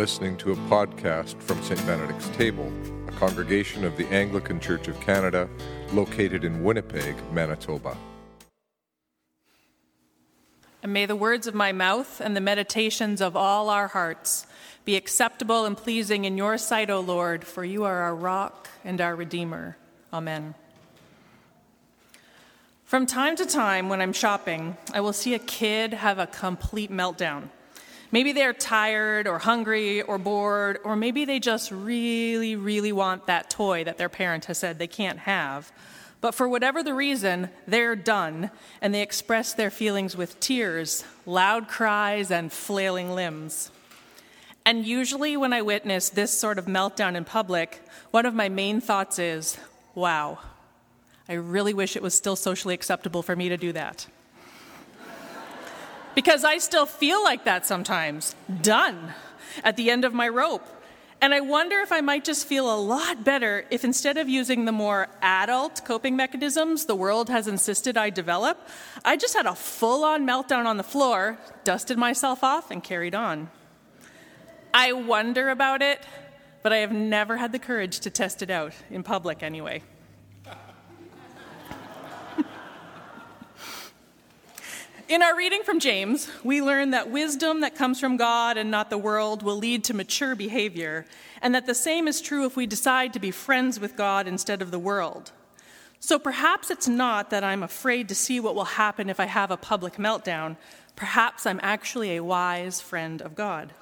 listening to a podcast from St. Benedict's Table, a congregation of the Anglican Church of Canada located in Winnipeg, Manitoba. And may the words of my mouth and the meditations of all our hearts be acceptable and pleasing in your sight, O Lord, for you are our rock and our Redeemer. Amen. From time to time, when I'm shopping, I will see a kid have a complete meltdown. Maybe they're tired or hungry or bored, or maybe they just really, really want that toy that their parent has said they can't have. But for whatever the reason, they're done, and they express their feelings with tears, loud cries, and flailing limbs. And usually, when I witness this sort of meltdown in public, one of my main thoughts is wow, I really wish it was still socially acceptable for me to do that. Because I still feel like that sometimes, done, at the end of my rope. And I wonder if I might just feel a lot better if instead of using the more adult coping mechanisms the world has insisted I develop, I just had a full on meltdown on the floor, dusted myself off, and carried on. I wonder about it, but I have never had the courage to test it out, in public anyway. In our reading from James, we learn that wisdom that comes from God and not the world will lead to mature behavior, and that the same is true if we decide to be friends with God instead of the world. So perhaps it's not that I'm afraid to see what will happen if I have a public meltdown. Perhaps I'm actually a wise friend of God.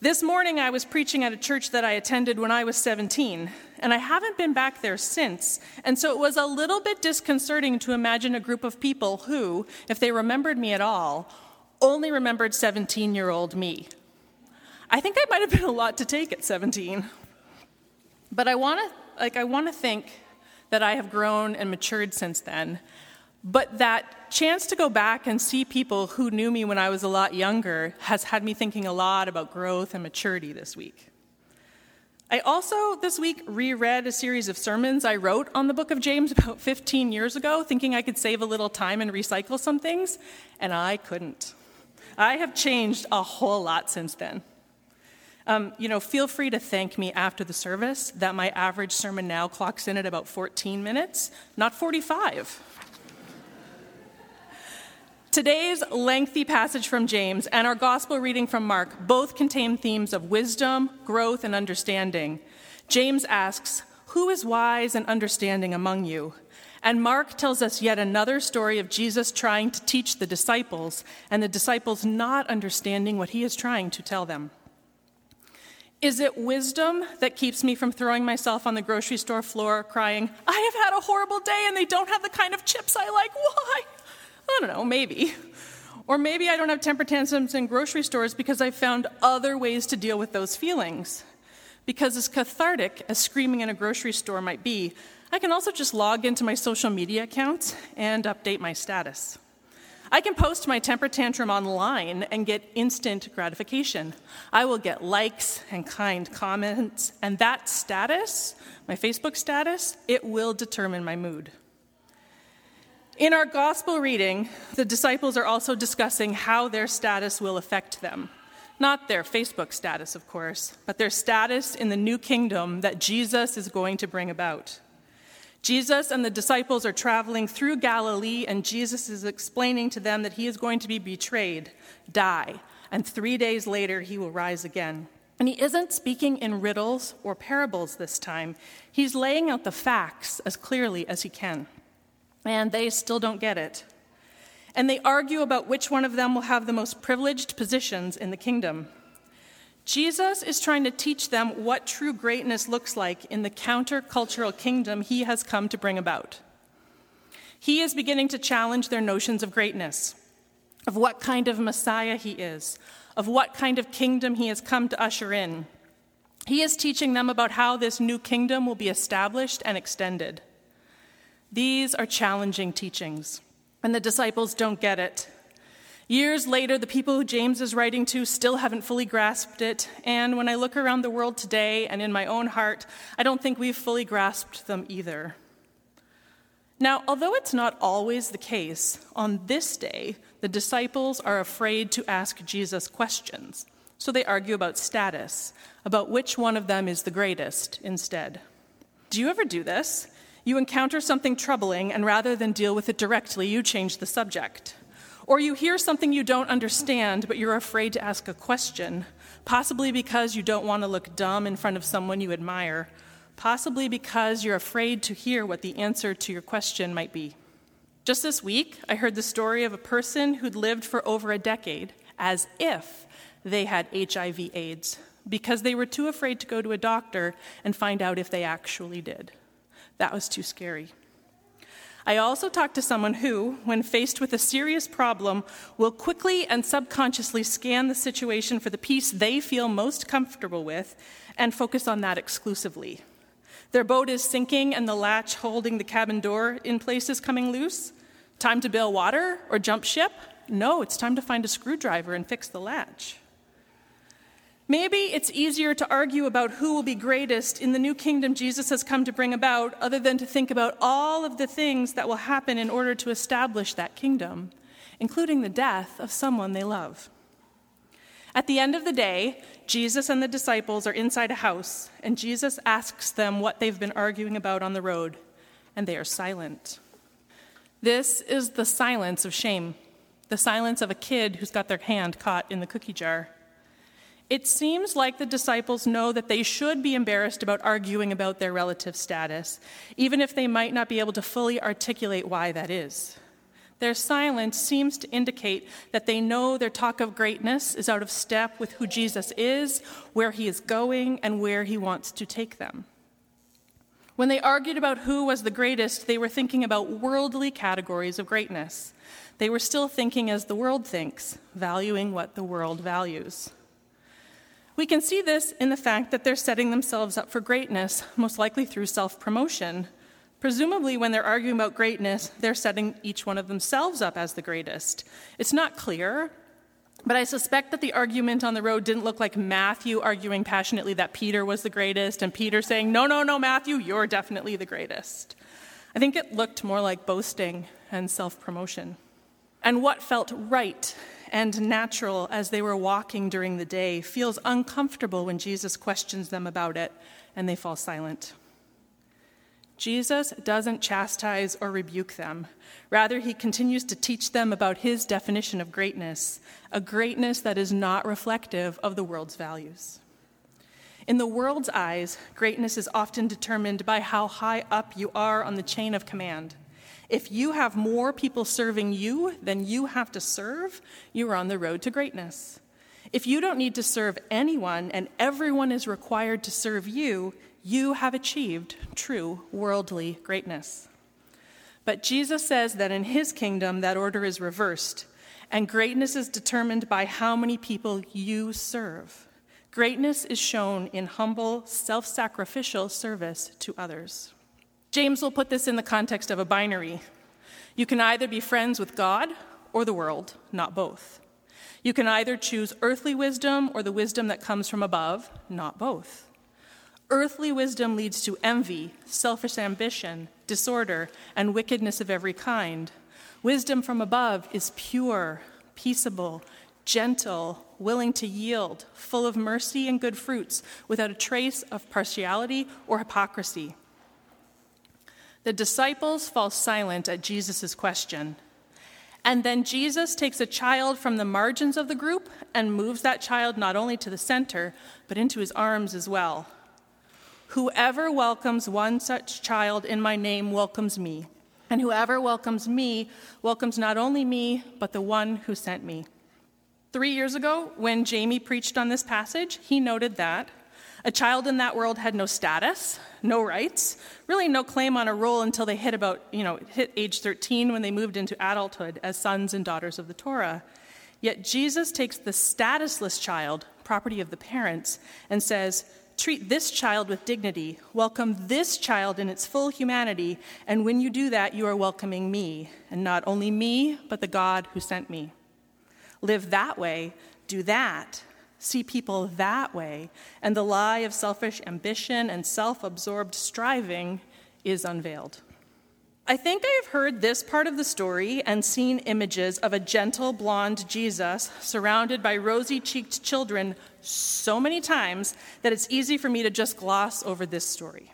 This morning, I was preaching at a church that I attended when I was 17, and I haven't been back there since. And so it was a little bit disconcerting to imagine a group of people who, if they remembered me at all, only remembered 17 year old me. I think that might have been a lot to take at 17. But I want to like I want to think that I have grown and matured since then but that chance to go back and see people who knew me when I was a lot younger has had me thinking a lot about growth and maturity this week. I also this week reread a series of sermons I wrote on the book of James about 15 years ago, thinking I could save a little time and recycle some things, and I couldn't. I have changed a whole lot since then. Um, you know, feel free to thank me after the service that my average sermon now clocks in at about 14 minutes, not 45. Today's lengthy passage from James and our gospel reading from Mark both contain themes of wisdom, growth, and understanding. James asks, Who is wise and understanding among you? And Mark tells us yet another story of Jesus trying to teach the disciples, and the disciples not understanding what he is trying to tell them. Is it wisdom that keeps me from throwing myself on the grocery store floor crying, I have had a horrible day and they don't have the kind of chips I like? Why? I don't know, maybe. Or maybe I don't have temper tantrums in grocery stores because I've found other ways to deal with those feelings. Because as cathartic as screaming in a grocery store might be, I can also just log into my social media accounts and update my status. I can post my temper tantrum online and get instant gratification. I will get likes and kind comments, and that status, my Facebook status, it will determine my mood. In our gospel reading, the disciples are also discussing how their status will affect them. Not their Facebook status, of course, but their status in the new kingdom that Jesus is going to bring about. Jesus and the disciples are traveling through Galilee, and Jesus is explaining to them that he is going to be betrayed, die, and three days later he will rise again. And he isn't speaking in riddles or parables this time, he's laying out the facts as clearly as he can and they still don't get it. And they argue about which one of them will have the most privileged positions in the kingdom. Jesus is trying to teach them what true greatness looks like in the countercultural kingdom he has come to bring about. He is beginning to challenge their notions of greatness, of what kind of Messiah he is, of what kind of kingdom he has come to usher in. He is teaching them about how this new kingdom will be established and extended. These are challenging teachings, and the disciples don't get it. Years later, the people who James is writing to still haven't fully grasped it, and when I look around the world today and in my own heart, I don't think we've fully grasped them either. Now, although it's not always the case, on this day, the disciples are afraid to ask Jesus questions. So they argue about status, about which one of them is the greatest instead. Do you ever do this? You encounter something troubling, and rather than deal with it directly, you change the subject. Or you hear something you don't understand, but you're afraid to ask a question, possibly because you don't want to look dumb in front of someone you admire, possibly because you're afraid to hear what the answer to your question might be. Just this week, I heard the story of a person who'd lived for over a decade as if they had HIV AIDS because they were too afraid to go to a doctor and find out if they actually did. That was too scary. I also talked to someone who, when faced with a serious problem, will quickly and subconsciously scan the situation for the piece they feel most comfortable with and focus on that exclusively. Their boat is sinking and the latch holding the cabin door in place is coming loose. Time to bail water or jump ship? No, it's time to find a screwdriver and fix the latch. Maybe it's easier to argue about who will be greatest in the new kingdom Jesus has come to bring about, other than to think about all of the things that will happen in order to establish that kingdom, including the death of someone they love. At the end of the day, Jesus and the disciples are inside a house, and Jesus asks them what they've been arguing about on the road, and they are silent. This is the silence of shame, the silence of a kid who's got their hand caught in the cookie jar. It seems like the disciples know that they should be embarrassed about arguing about their relative status, even if they might not be able to fully articulate why that is. Their silence seems to indicate that they know their talk of greatness is out of step with who Jesus is, where he is going, and where he wants to take them. When they argued about who was the greatest, they were thinking about worldly categories of greatness. They were still thinking as the world thinks, valuing what the world values. We can see this in the fact that they're setting themselves up for greatness, most likely through self promotion. Presumably, when they're arguing about greatness, they're setting each one of themselves up as the greatest. It's not clear, but I suspect that the argument on the road didn't look like Matthew arguing passionately that Peter was the greatest and Peter saying, No, no, no, Matthew, you're definitely the greatest. I think it looked more like boasting and self promotion. And what felt right and natural as they were walking during the day feels uncomfortable when Jesus questions them about it and they fall silent. Jesus doesn't chastise or rebuke them. Rather, he continues to teach them about his definition of greatness, a greatness that is not reflective of the world's values. In the world's eyes, greatness is often determined by how high up you are on the chain of command. If you have more people serving you than you have to serve, you are on the road to greatness. If you don't need to serve anyone and everyone is required to serve you, you have achieved true worldly greatness. But Jesus says that in his kingdom, that order is reversed, and greatness is determined by how many people you serve. Greatness is shown in humble, self sacrificial service to others. James will put this in the context of a binary. You can either be friends with God or the world, not both. You can either choose earthly wisdom or the wisdom that comes from above, not both. Earthly wisdom leads to envy, selfish ambition, disorder, and wickedness of every kind. Wisdom from above is pure, peaceable, gentle, willing to yield, full of mercy and good fruits, without a trace of partiality or hypocrisy. The disciples fall silent at Jesus' question. And then Jesus takes a child from the margins of the group and moves that child not only to the center, but into his arms as well. Whoever welcomes one such child in my name welcomes me. And whoever welcomes me welcomes not only me, but the one who sent me. Three years ago, when Jamie preached on this passage, he noted that a child in that world had no status, no rights, really no claim on a role until they hit about, you know, hit age 13 when they moved into adulthood as sons and daughters of the Torah. Yet Jesus takes the statusless child, property of the parents, and says, Treat this child with dignity, welcome this child in its full humanity, and when you do that, you are welcoming me, and not only me, but the God who sent me. Live that way, do that, see people that way, and the lie of selfish ambition and self absorbed striving is unveiled. I think I have heard this part of the story and seen images of a gentle blonde Jesus surrounded by rosy cheeked children so many times that it's easy for me to just gloss over this story.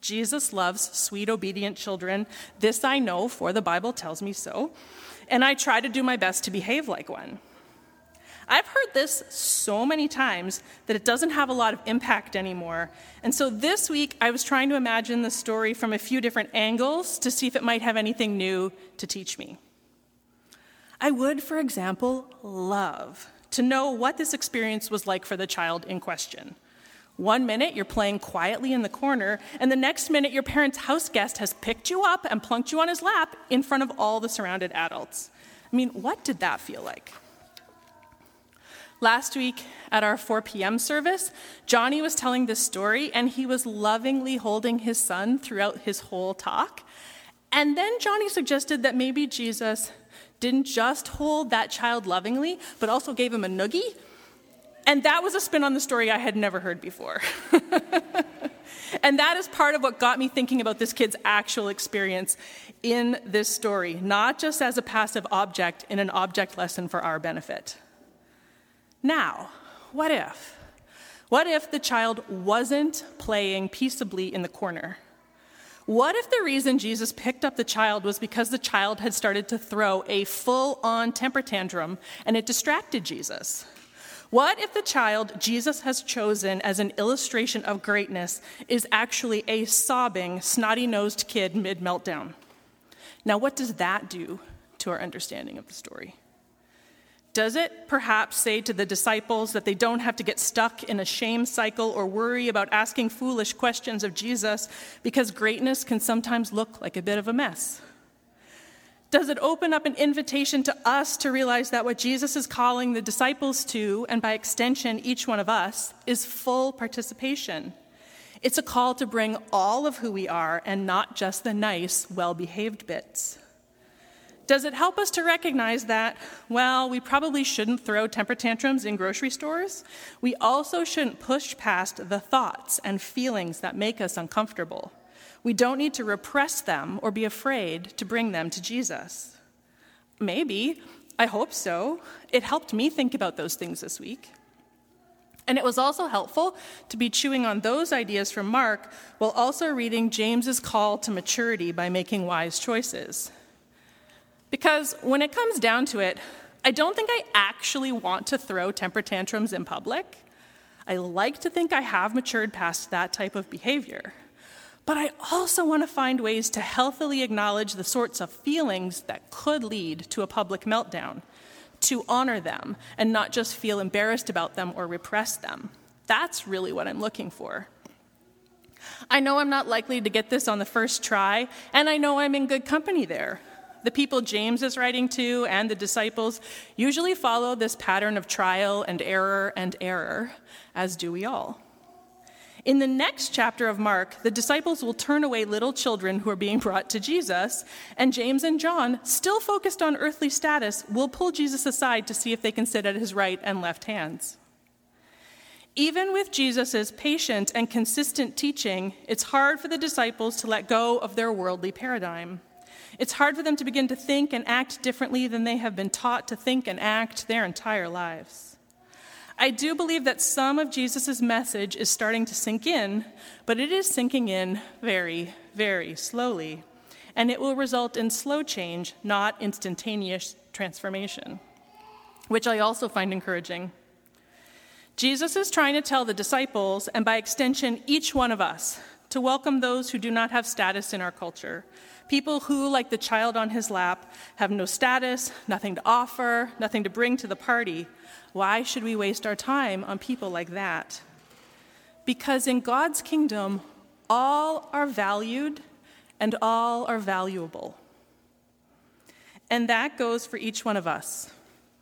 Jesus loves sweet, obedient children. This I know, for the Bible tells me so. And I try to do my best to behave like one. I've heard this so many times that it doesn't have a lot of impact anymore. And so this week, I was trying to imagine the story from a few different angles to see if it might have anything new to teach me. I would, for example, love to know what this experience was like for the child in question. One minute you're playing quietly in the corner, and the next minute your parent's house guest has picked you up and plunked you on his lap in front of all the surrounded adults. I mean, what did that feel like? Last week at our 4 p.m. service, Johnny was telling this story and he was lovingly holding his son throughout his whole talk. And then Johnny suggested that maybe Jesus didn't just hold that child lovingly, but also gave him a noogie. And that was a spin on the story I had never heard before. and that is part of what got me thinking about this kid's actual experience in this story, not just as a passive object in an object lesson for our benefit. Now, what if? What if the child wasn't playing peaceably in the corner? What if the reason Jesus picked up the child was because the child had started to throw a full on temper tantrum and it distracted Jesus? What if the child Jesus has chosen as an illustration of greatness is actually a sobbing, snotty nosed kid mid meltdown? Now, what does that do to our understanding of the story? Does it perhaps say to the disciples that they don't have to get stuck in a shame cycle or worry about asking foolish questions of Jesus because greatness can sometimes look like a bit of a mess? Does it open up an invitation to us to realize that what Jesus is calling the disciples to, and by extension, each one of us, is full participation? It's a call to bring all of who we are and not just the nice, well behaved bits. Does it help us to recognize that, well, we probably shouldn't throw temper tantrums in grocery stores? We also shouldn't push past the thoughts and feelings that make us uncomfortable. We don't need to repress them or be afraid to bring them to Jesus. Maybe, I hope so. It helped me think about those things this week. And it was also helpful to be chewing on those ideas from Mark while also reading James's call to maturity by making wise choices. Because when it comes down to it, I don't think I actually want to throw temper tantrums in public. I like to think I have matured past that type of behavior. But I also want to find ways to healthily acknowledge the sorts of feelings that could lead to a public meltdown, to honor them and not just feel embarrassed about them or repress them. That's really what I'm looking for. I know I'm not likely to get this on the first try, and I know I'm in good company there. The people James is writing to and the disciples usually follow this pattern of trial and error and error, as do we all. In the next chapter of Mark, the disciples will turn away little children who are being brought to Jesus, and James and John, still focused on earthly status, will pull Jesus aside to see if they can sit at his right and left hands. Even with Jesus' patient and consistent teaching, it's hard for the disciples to let go of their worldly paradigm. It's hard for them to begin to think and act differently than they have been taught to think and act their entire lives. I do believe that some of Jesus' message is starting to sink in, but it is sinking in very, very slowly. And it will result in slow change, not instantaneous transformation, which I also find encouraging. Jesus is trying to tell the disciples, and by extension, each one of us, to welcome those who do not have status in our culture, People who, like the child on his lap, have no status, nothing to offer, nothing to bring to the party. Why should we waste our time on people like that? Because in God's kingdom, all are valued and all are valuable. And that goes for each one of us.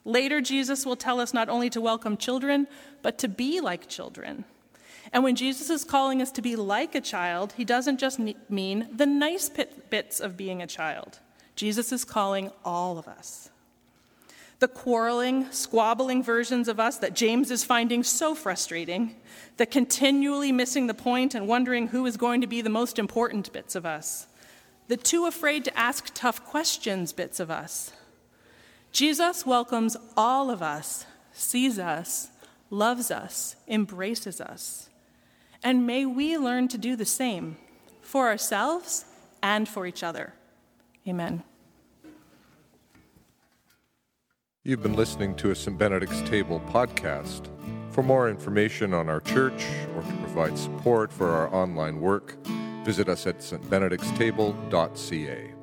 Later, Jesus will tell us not only to welcome children, but to be like children. And when Jesus is calling us to be like a child, he doesn't just mean the nice bits of being a child. Jesus is calling all of us. The quarreling, squabbling versions of us that James is finding so frustrating, the continually missing the point and wondering who is going to be the most important bits of us, the too afraid to ask tough questions bits of us. Jesus welcomes all of us, sees us, loves us, embraces us. And may we learn to do the same for ourselves and for each other. Amen. You've been listening to a St. Benedict's Table podcast. For more information on our church or to provide support for our online work, visit us at stbenedictstable.ca.